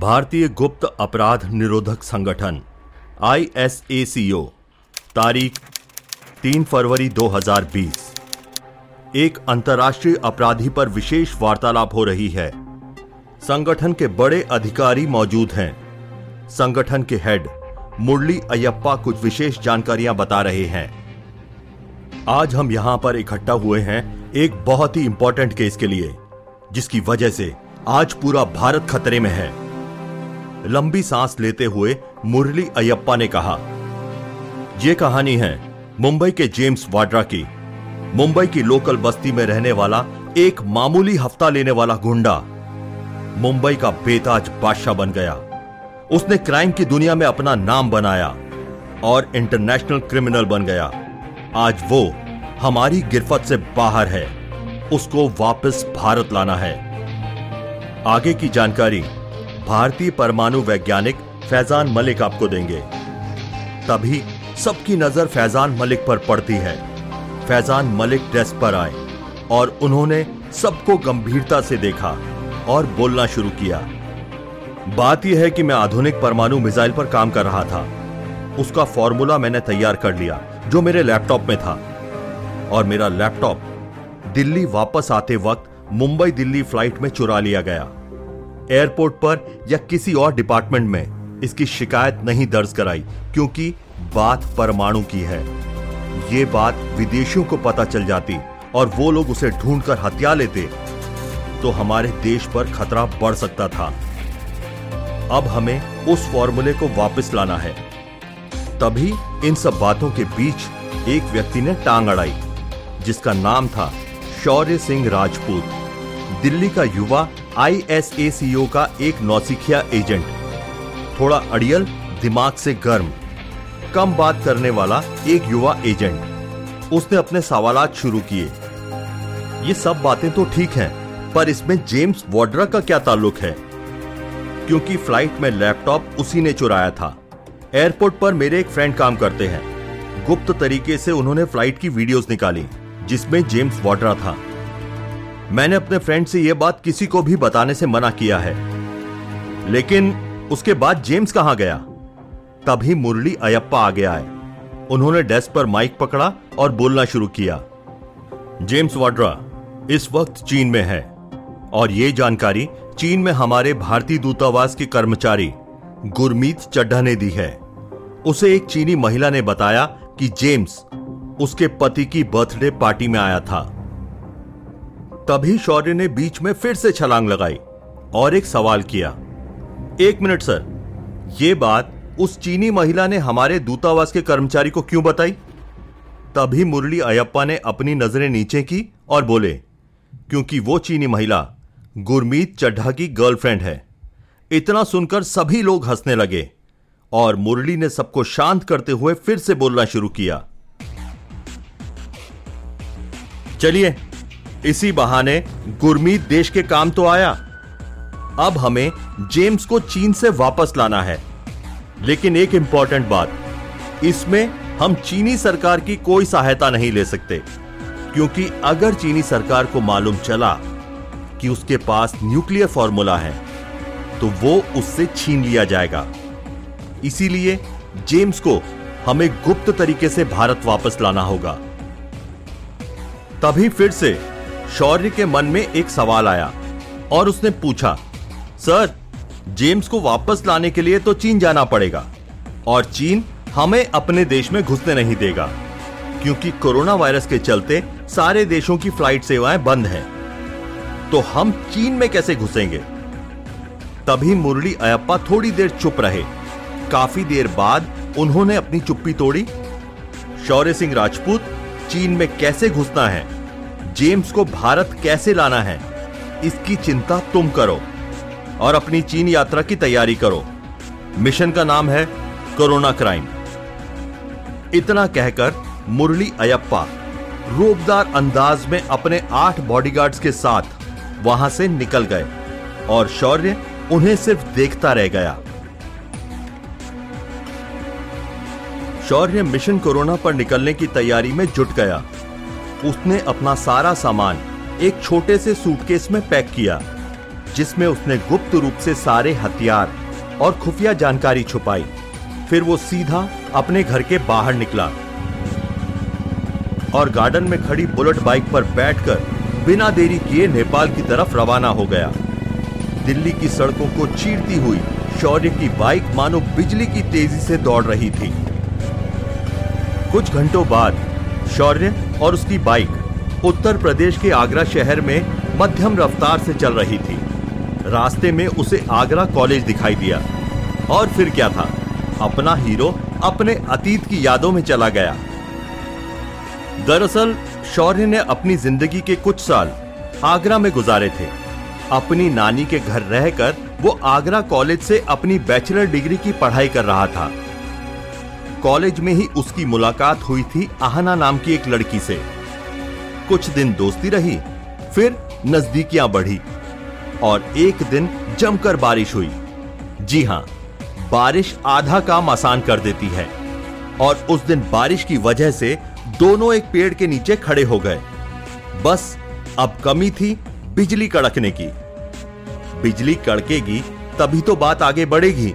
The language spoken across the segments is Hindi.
भारतीय गुप्त अपराध निरोधक संगठन आईएसएसीओ तारीख 3 फरवरी 2020 एक अंतर्राष्ट्रीय अपराधी पर विशेष वार्तालाप हो रही है। संगठन के बड़े अधिकारी मौजूद हैं। संगठन के हेड मुरली अयप्पा कुछ विशेष जानकारियाँ बता रहे हैं। आज हम यहाँ पर इकट्ठा हुए हैं एक बहुत ही इंपॉर्टेंट केस के लिए, जिसकी वजह से आज पूरा भारत खतरे में है। लंबी सांस लेते हुए मुरली अयप्पा ने कहा यह कहानी है मुंबई के जेम्स वाड्रा की। मुंबई की लोकल बस्ती में रहने वाला एक मामूली हफ़्ता लेने वाला गुंडा मुंबई का बेताज बादशाह बन गया। उसने क्राइम की दुनिया में अपना नाम बनाया और इंटरनेशनल क्रिमिनल बन गया। आज वो हमारी गिरफ्त से बाहर है। उसको वापस भारत लाना है। आगे की जानकारी भारतीय परमाणु वैज्ञानिक फैजान मलिक आपको देंगे। तभी सबकी नज़र फैजान मलिक पर पड़ती है। फैजान मलिक डेस्क पर आए और उन्होंने सबको गंभीरता से देखा और बोलना शुरू किया। बात यह है कि मैं आधुनिक परमाणु मिसाइल पर काम कर रहा था। उसका फॉर्मूला मैंने तैयार कर लिया, जो मेरे लैपटॉप में था। और मेरा लैपटॉप दिल्ली वापस आते वक्त मुंबई दिल्ली फ़्लाइट में चुरा लिया गया। एयरपोर्ट पर या किसी और डिपार्टमेंट में। इसकी शिकायत नहीं दर्ज कराई, क्योंकि बात परमाणु की है। ये बात विदेशियों को पता चल जाती और वो लोग उसे ढूंढकर हत्या लेते तो हमारे देश पर खतरा बढ़ सकता था। अब हमें उस फॉर्मूले को वापस लाना है। तभी इन सब बातों के बीच एक व्यक्ति ने टांग अड़ाई, जिसका नाम था शौर्य सिंह राजपूत। दिल्ली का युवा आईएसएसीओ का एक नौसिखिया एजेंट। थोड़ा अड़ियल, दिमाग से गर्म। कम बात करने वाला एक युवा एजेंट। उसने अपने सवालात शुरू किए। ये सब बातें तो ठीक हैं, पर इसमें जेम्स वॉड्रा का क्या ताल्लुक है? क्योंकि फ़्लाइट में लैपटॉप उसी ने चुराया था। एयरपोर्ट पर मेरे एक फ्रेंड काम करते हैं। गुप्त तरीके से उन्होंने फ़्लाइट की वीडियोस निकाली, जिसमें जेम्स वॉड्रा था। मैंने अपने फ्रेंड से यह बात किसी को भी बताने से मना किया है। लेकिन उसके बाद जेम्स कहाँ गया? तभी मुरली अयप्पा आ गया है। उन्होंने डेस्क पर माइक पकड़ा और बोलना शुरू किया। जेम्स वाड्रा इस वक्त चीन में है। और यह जानकारी चीन में हमारे भारतीय दूतावास के कर्मचारी गुरमीत चड्ढा ने दी है। उसे एक चीनी महिला ने बताया कि जेम्स उसके पति की बर्थडे पार्टी में आया था। तभी शौर्य ने बीच में फिर से छलांग लगाई और एक सवाल किया। एक मिनट, सर। यह बात उस चीनी महिला ने हमारे दूतावास के कर्मचारी को क्यों बताई? तभी मुरली अयप्पा ने अपनी नज़रें नीचे की और बोले, क्योंकि वो चीनी महिला गुरमीत चड्ढा की गर्लफ्रेंड है। इतना सुनकर सभी लोग हंसने लगे और मुरली ने सबको शांत करते हुए फिर से बोलना शुरू किया। चलिए इसी बहाने गुरमीत देश के काम तो आया। अब हमें जेम्स को चीन से वापस लाना है। लेकिन एक इंपॉर्टेंट बात, इसमें हम चीनी सरकार की कोई सहायता नहीं ले सकते, क्योंकि अगर चीनी सरकार को मालूम चला कि उसके पास न्यूक्लियर फॉर्मूला है तो वो उससे छीन लिया जाएगा। इसीलिए जेम्स को हमें गुप्त तरीके से भारत वापस लाना होगा। तभी फिर से शौर्य के मन में एक सवाल आया और उसने पूछा, सर, जेम्स को वापस लाने के लिए तो चीन जाना पड़ेगा और चीन हमें अपने देश में घुसने नहीं देगा, क्योंकि कोरोना वायरस के चलते सारे देशों की फ़्लाइट सेवाएँ बंद हैं। तो हम चीन में कैसे घुसेंगे? तभी मुरली अयप्पा थोड़ी देर चुप रहे। काफ़ी देर बाद उन्होंने अपनी चुप्पी तोड़ी। शौर्य सिंह राजपूत, चीन में कैसे घुसना है? जेम्स को भारत कैसे लाना है? इसकी चिंता तुम करो और अपनी चीन यात्रा की तैयारी करो। मिशन का नाम है कोरोना क्राइम। इतना कहकर मुरली अयप्पा रूपदार अंदाज में अपने आठ बॉडीगार्ड्स के साथ वहाँ से निकल गए और शौर्य उन्हें सिर्फ़ देखता रह गया। शौर्य मिशन कोरोना पर निकलने की तैयारी में जुट गया। उसने अपना सारा सामान एक छोटे से सूटकेस में पैक किया, जिसमें उसने गुप्त रूप से सारे हथियार और खुफिया जानकारी छुपाई। फिर वो सीधा अपने घर के बाहर निकला और गार्डन में खड़ी बुलेट बाइक पर बैठकर बिना देरी किए नेपाल की तरफ़ रवाना हो गया। दिल्ली की सड़कों को चीरती हुई शौर्य की बाइक मानो बिजली की तेज़ी से दौड़ रही थी। कुछ घंटों बाद शौर्य और उसकी बाइक उत्तर प्रदेश के आगरा शहर में मध्यम रफ्तार से चल रही थी। रास्ते में उसे आगरा कॉलेज दिखाई दिया। और फिर क्या था? अपना हीरो अपने अतीत की यादों में चला गया। दरअसल, शौर्य ने अपनी ज़िंदगी के कुछ साल आगरा में गुजारे थे। अपनी नानी के घर रहकर वो आगरा कॉलेज से अपनी बैचलर डिग्री की पढ़ाई कर रहा था। कॉलेज में ही उसकी मुलाकात हुई थी आहना नाम की एक लड़की से। कुछ दिन दोस्ती रही, फिर नजदीकियाँ बढ़ी और एक दिन जमकर बारिश हुई। जी हाँ, बारिश आधा काम आसान कर देती है और उस दिन बारिश की वजह से दोनों एक पेड़ के नीचे खड़े हो गए। बस अब कमी थी बिजली कड़कने की। बिजली कड़केगी तभी तो बात आगे बढ़ेगी।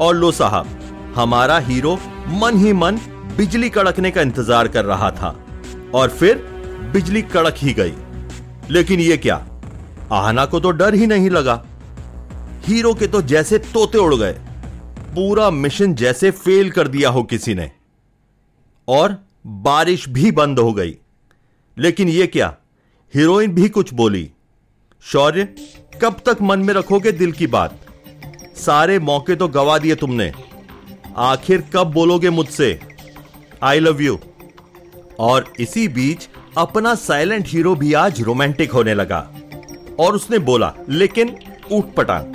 और लो साहब हमारा हीरो मन ही मन बिजली कड़कने का इंतज़ार कर रहा था और फिर बिजली कड़क ही गई। लेकिन ये क्या? आहना को तो डर ही नहीं लगा। हीरो के तो जैसे तोते उड़ गए। पूरा मिशन जैसे फेल कर दिया हो किसी ने। और बारिश भी बंद हो गई। लेकिन यह क्या? हीरोइन भी कुछ बोली। शौर्य, कब तक मन में रखोगे दिल की बात? सारे मौके तो गवा दिए तुमने। आखिर कब बोलोगे मुझसे? आई लव यू और इसी बीच अपना साइलेंट हीरो भी आज रोमांटिक होने लगा। और उसने बोला, लेकिन ऊट पटांग।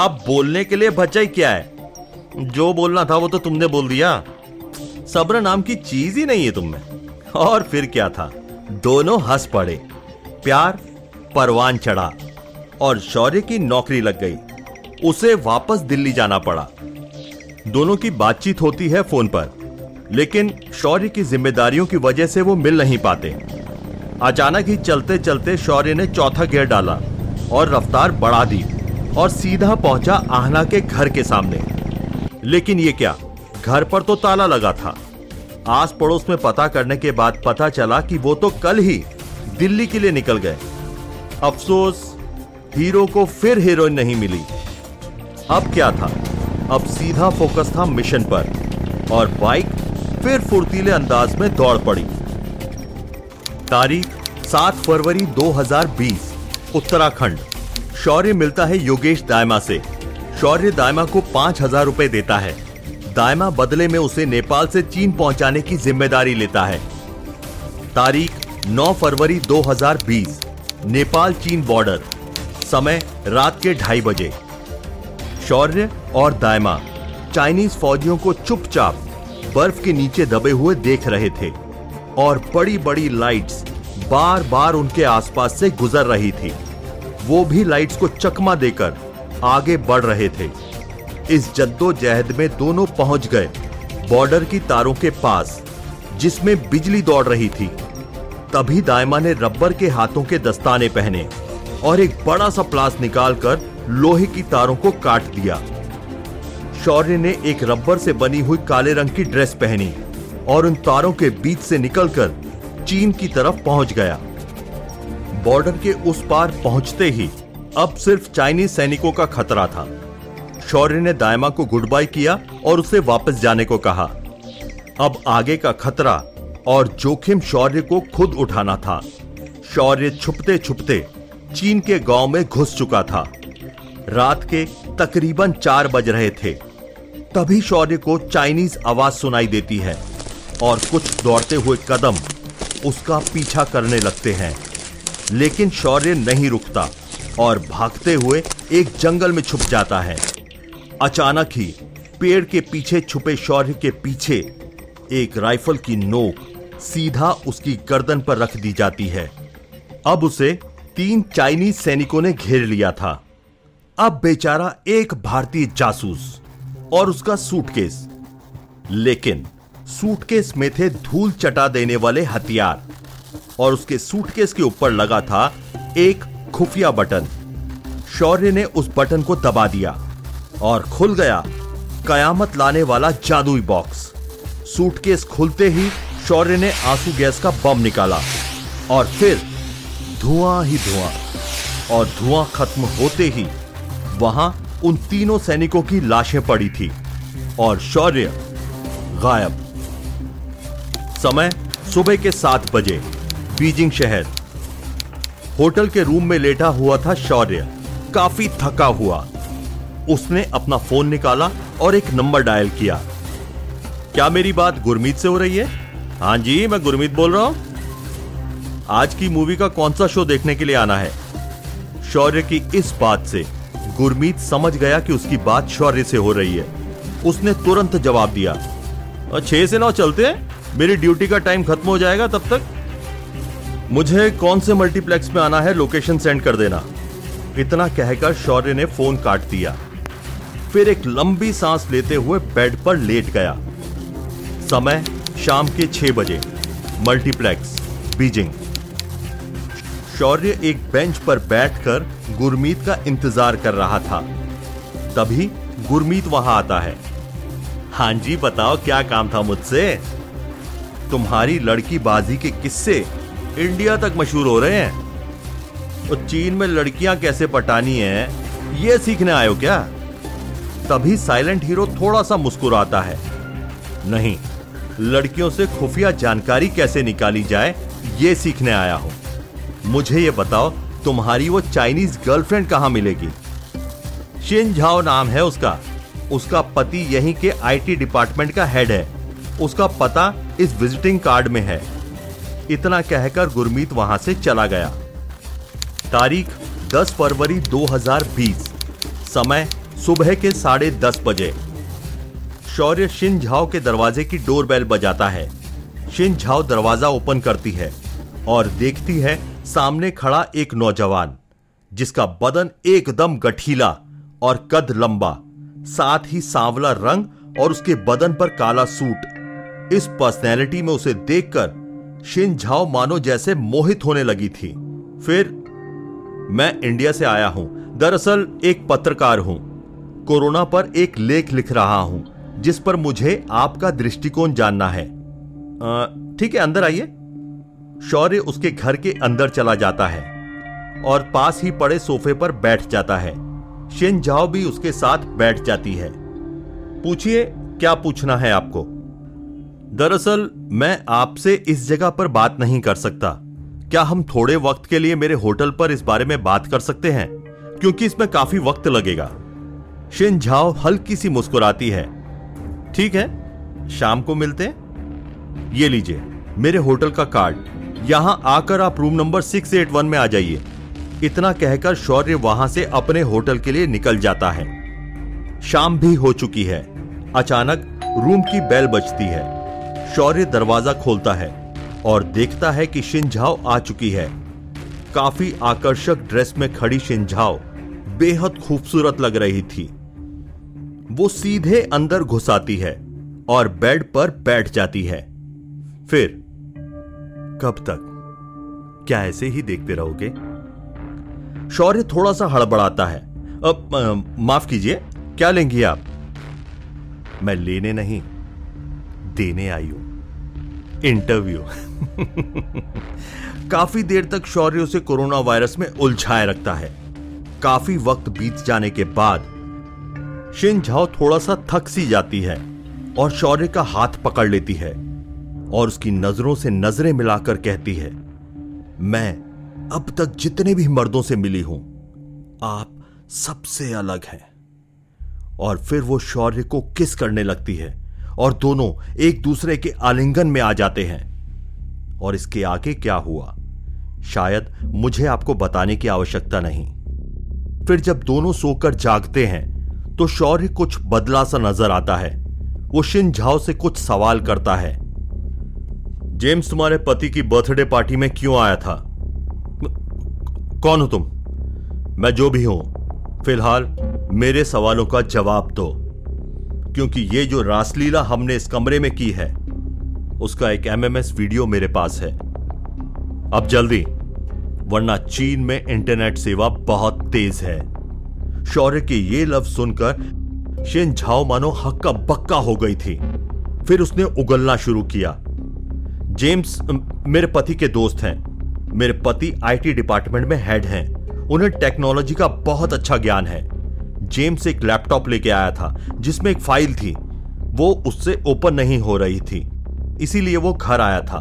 अब बोलने के लिए बचाई क्या है? जो बोलना था वो तो तुमने बोल दिया। सब्र नाम की चीज़ ही नहीं है तुम में। और फिर क्या था? दोनों हंस पड़े। प्यार, परवान चढ़ा। और शौर्य की नौकरी लग गई। उसे वापस दिल्ली जाना पड़ा। दोनों की बातचीत होती है फ़ोन पर, लेकिन शौर्य की जिम्मेदारियों की वजह से वो मिल नहीं पाते। अचानक ही चलते चलते शौर्य ने चौथा गियर डाला और रफ्तार बढ़ा दी और सीधा पहुँचा आहना के घर के सामने। लेकिन ये क्या? घर पर तो ताला लगा था। आस पड़ोस में पता करने के बाद पता चला कि वो तो कल ही दिल्ली के लिए निकल गए। अफसोस, हीरो को फिर हीरोइन नहीं मिली। अब क्या था? अब सीधा फोकस था मिशन पर, और बाइक फिर फुर्तीले अंदाज में दौड़ पड़ी। तारीख 7 फरवरी 2020 उत्तराखंड। शौर्य मिलता है योगेश दायमा से। शौर्य दायमा को पाँच हज़ार रुपए देता है। दायमा बदले में उसे नेपाल से चीन पहुँचाने की ज़िम्मेदारी लेता है। तारीख 9 फरवरी 2020 नेपाल चीन बॉर्डर। समय, रात के ढाई बजे। शौर्य और दायमा। चाइनीज़ फौजियों को चुपचाप बर्फ़ के नीचे दबे हुए देख रहे थे और बड़ी बड़ी लाइट्स बार बार उनके आसपास से गुजर रही थी। वो भी लाइट्स को चकमा देकर आगे बढ़ रहे थे। इस जद्दोजहद में दोनों पहुँच गए बॉर्डर की तारों के पास, जिसमें बिजली दौड़ रही थी। तभी दायमा ने रबर के हाथों के दस्ताने पहने और एक बड़ा सा प्लास निकालकर लोहे की तारों को काट दिया। शौर्य ने एक रबर से बनी हुई काले रंग की ड्रेस पहनी और उन तारों के बीच से निकलकर चीन की तरफ़ पहुँच गया। बॉर्डर के उस पार पहुँचते ही अब सिर्फ़ चाइनीज़ सैनिकों का खतरा था। शौर्य ने दायमा को गुड बाय किया और उसे वापस जाने को कहा। अब आगे का खतरा और जोखिम शौर्य को खुद उठाना था। शौर्य छुपते छुपते चीन के गाँव में घुस चुका था। रात के तकरीबन चार बज रहे थे। तभी शौर्य को चाइनीज़ आवाज़ सुनाई देती है और कुछ दौड़ते हुए कदम उसका पीछा करने लगते हैं। लेकिन शौर्य नहीं रुकता और भागते हुए एक जंगल में छुप जाता है। अचानक ही पेड़ के पीछे छुपे शौर्य के पीछे एक राइफल की नोक सीधा उसकी गर्दन पर रख दी जाती है। अब उसे तीन चाइनीज़ सैनिकों ने घेर लिया था। अब बेचारा एक भारतीय जासूस और उसका सूटकेस। लेकिन सूटकेस में थे धूल चटा देने वाले हथियार और उसके सूटकेस के ऊपर लगा था एक खुफिया बटन। शौर्य ने उस बटन को दबा दिया और खुल गया कयामत लाने वाला जादुई बॉक्स। सूटकेस खुलते ही शौर्य ने आँसू गैस का बम निकाला और फिर धुआँ ही धुआँ और धुआँ खत्म होते ही वहाँ उन तीनों सैनिकों की लाशें पड़ी थी और शौर्य गायब। समय सुबह के सात बजे, बीजिंग शहर। होटल के रूम में लेटा हुआ था शौर्य। काफ़ी थका हुआ। उसने अपना फ़ोन निकाला और एक नंबर डायल किया। क्या मेरी बात गुरमीत से हो रही है? हाँ जी, मैं गुरमीत बोल रहा हूँ। आज की मूवी का कौन सा शो देखने के लिए आना है? शौर्य की इस बात से। गुरमीत समझ गया कि उसकी बात शौर्य से हो रही है। उसने तुरंत जवाब दिया छह से नौ चलते हैं। मेरी ड्यूटी का टाइम खत्म हो जाएगा तब तक। मुझे कौन से मल्टीप्लेक्स में आना है, लोकेशन सेंड कर देना। इतना कहकर शौर्य ने फ़ोन काट दिया। फिर एक लंबी सांस लेते हुए बेड पर लेट गया। समय शाम के छह बजे। Multiplex, Beijing. शौर्य एक बेंच पर बैठकर गुरमीत का इंतज़ार कर रहा था। तभी गुरमीत वहाँ आता है। हाँ जी, बताओ क्या काम था मुझसे? तुम्हारी लड़की बाजी के किस्से इंडिया तक मशहूर हो रहे हैं। और चीन में लड़कियाँ कैसे पटानी है, ये सीखने आयो क्या? तभी साइलेंट हीरो थोड़ा सा मुस्कुराता है। नहीं, लड़कियों से खुफिया जानकारी कैसे निकाली जाए, ये सीखने आया हूँ। मुझे ये बताओ तुम्हारी वो चाइनीज़ गर्लफ्रेंड कहाँ मिलेगी? शिन झाओ नाम है उसका। उसका पति यहीं के आईटी डिपार्टमेंट का हेड है। उसका पता इस विजिटिंग कार्ड में है। इतना कहकर गुरमीत वहाँ से चला गया। तारीख 10 फरवरी 2020 समय, सुबह के साढ़े दस बजे। शौर्य शिन झाओ के दरवाजे की डोरबेल बजाता है। शिन झाओ दरवाज़ा ओपन करती है और देखती है सामने खड़ा एक नौजवान, जिसका बदन एकदम गठीला और कद लंबा, साथ ही सांवला रंग और उसके बदन पर काला सूट। इस पर्सनैलिटी में उसे देखकर शिन झाओ मानो जैसे मोहित होने लगी थी। फिर, मैं इंडिया से आया हूँ। दरअसल एक पत्रकार हूँ। कोरोना पर एक लेख लिख रहा हूँ, जिस पर मुझे आपका दृष्टिकोण जानना है। ठीक है, अंदर आइए। शौर्य उसके घर के अंदर चला जाता है और पास ही पड़े सोफे पर बैठ जाता है। शिन जाओ भी उसके साथ बैठ जाती है। पूछिए, क्या पूछना है आपको? दरअसल, मैं आपसे इस जगह पर बात नहीं कर सकता। क्या हम थोड़े वक्त के लिए मेरे होटल पर इस बारे में बात कर सकते हैं? क्योंकि इसमें काफ़ी वक्त लगेगा। शिन झाओ हल्की सी मुस्कुराती है। ठीक है, शाम को मिलते ये लीजिए, मेरे होटल का कार्ड। यहाँ आकर आप room number six eight one में आ जाइए। इतना कहकर शौर्य वहाँ से अपने होटल के लिए निकल जाता है। शाम भी हो चुकी है। अचानक रूम की बेल बजती है। शौर्य दरवाज़ा खोलता है और देखता है कि शिनझाओ आ चुकी है। काफ़ी आकर्षक ड्रेस में खड़ी शिनझाओ बेहद खूबसूरत लग रही थी। वो सीधे अंदर घुसाती है और बेड पर बैठ जाती है। फिर कब तक? क्या ऐसे ही देखते रहोगे? शौर्य थोड़ा सा हड़बड़ाता है। अब माफ़ कीजिए, क्या लेंगी आप? मैं लेने नहीं, देने आई हूँ। इंटरव्यू। काफ़ी देर तक शौर्य उसे कोरोना वायरस में उलझाए रखता है। काफ़ी वक्त बीत जाने के बाद शिन झाओ थोड़ा सा थक सी जाती है और शौर्य का हाथ पकड़ लेती है। और उसकी नज़रों से नज़रें मिलाकर कहती है, मैं अब तक जितने भी मर्दों से मिली हूँ, आप सबसे अलग हैं। और फिर वो शौर्य को किस करने लगती है? और दोनों एक दूसरे के आलिंगन में आ जाते हैं। और इसके आगे क्या हुआ? शायद मुझे आपको बताने की आवश्यकता नहीं। फिर जब दोनों सोकर जागते हैं तो शौर्य कुछ बदला सा नज़र आता है। वो शिन झाओ से कुछ सवाल करता है। जेम्स, तुम्हारे पति की बर्थडे पार्टी में क्यों आया था? कौन हो तुम? मैं जो भी हूँ, फ़िलहाल मेरे सवालों का जवाब दो। क्योंकि ये जो रासलीला हमने इस कमरे में की है, उसका एक एमएमएस वीडियो मेरे पास है। अब जल्दी, वरना चीन में इंटरनेट सेवा बहुत तेज है। शौर्य के ये लफ्ज सुनकर शेन झाओ मानो हक्का बक्का हो गई थी। फिर उसने उगलना शुरू किया। जेम्स मेरे पति के दोस्त हैं। मेरे पति आईटी डिपार्टमेंट में हेड हैं। उन्हें टेक्नोलॉजी का बहुत अच्छा ज्ञान है। जेम्स एक लैपटॉप लेके आया था, जिसमें एक फ़ाइल थी। वो उससे ओपन नहीं हो रही थी। इसीलिए वो घर आया था।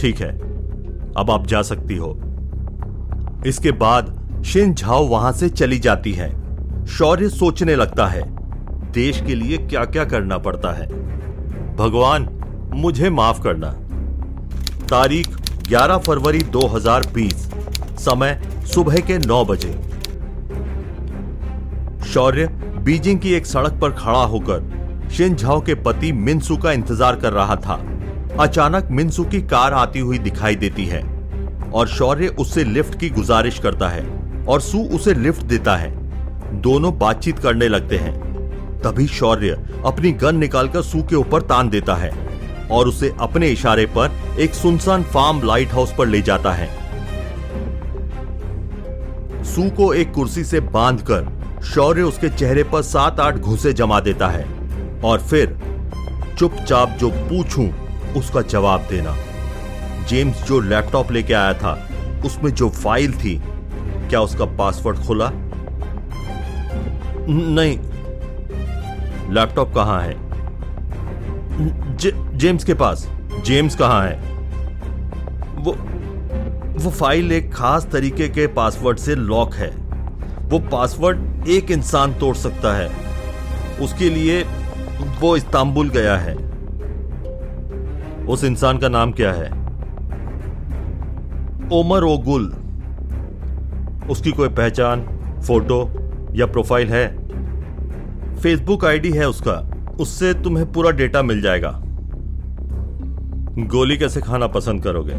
ठीक है, अब आप जा सकती हो। इसके बाद शिन झाओ वहाँ से चली जाती है। शौर्य सोचने लगता है। देश के लिए क्या क्या करना पड़ता है। भगवान मुझे माफ़ करना। तारीख 11 फरवरी 2020 समय सुबह के 9 बजे। शौर्य बीजिंग की एक सड़क पर खड़ा होकर शिन झाओ के पति मिनसू का इंतज़ार कर रहा था। अचानक मिनसू की कार आती हुई दिखाई देती है और शौर्य उससे लिफ्ट की गुजारिश करता है और सू उसे लिफ्ट देता है। दोनों बातचीत करने लगते हैं। तभी शौर्य अपनी गन निकालकर सू के ऊपर तान देता है। और उसे अपने इशारे पर एक सुनसान फार्म लाइट हाउस पर ले जाता है। सू को एक कुर्सी से बांधकर शौर्य उसके चेहरे पर सात आठ घुसे जमा देता है और फिर चुपचाप जो पूछूँ, उसका जवाब देना। जेम्स जो लैपटॉप लेके आया था, उसमें जो फ़ाइल थी, क्या उसका पासवर्ड खुला? नहीं। लैपटॉप कहाँ है? जेम्स के पास। जेम्स कहाँ है? वो वो फ़ाइल एक खास तरीके के पासवर्ड से लॉक है। वो पासवर्ड एक इंसान तोड़ सकता है। उसके लिए वो इस्तांबुल गया है। उस इंसान का नाम क्या है? Omar Ogul. उसकी कोई पहचान, फ़ोटो या प्रोफ़ाइल है? फेसबुक आईडी है उसका। उससे तुम्हें पूरा डेटा मिल जाएगा। गोली कैसे खाना पसंद करोगे?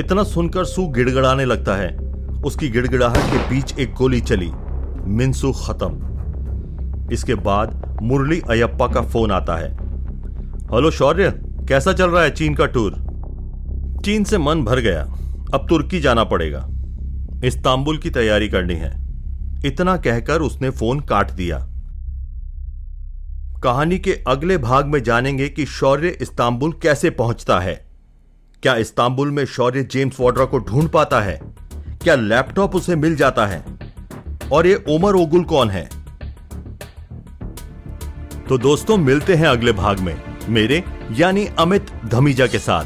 इतना सुनकर सू गिड़गड़ाने लगता है। उसकी गिड़गिड़ाहट के बीच एक गोली चली। मिनसू खत्म। इसके बाद मुरली अयप्पा का फ़ोन आता है। हेलो शौर्य, कैसा चल रहा है चीन का टूर? चीन से मन भर गया। अब तुर्की जाना पड़ेगा। इस्तांबुल की तैयारी करनी है। इतना कहकर उसने फ़ोन काट दिया। कहानी के अगले भाग में जानेंगे कि शौर्य इस्तांबुल कैसे पहुँचता है। क्या इस्तांबुल में शौर्य जेम्स वाड्रा को ढूंढ पाता है? क्या लैपटॉप उसे मिल जाता है? और ये ओमर ओगुल कौन है? तो दोस्तों, मिलते हैं अगले भाग में। मेरे, यानी अमित धमीजा के साथ।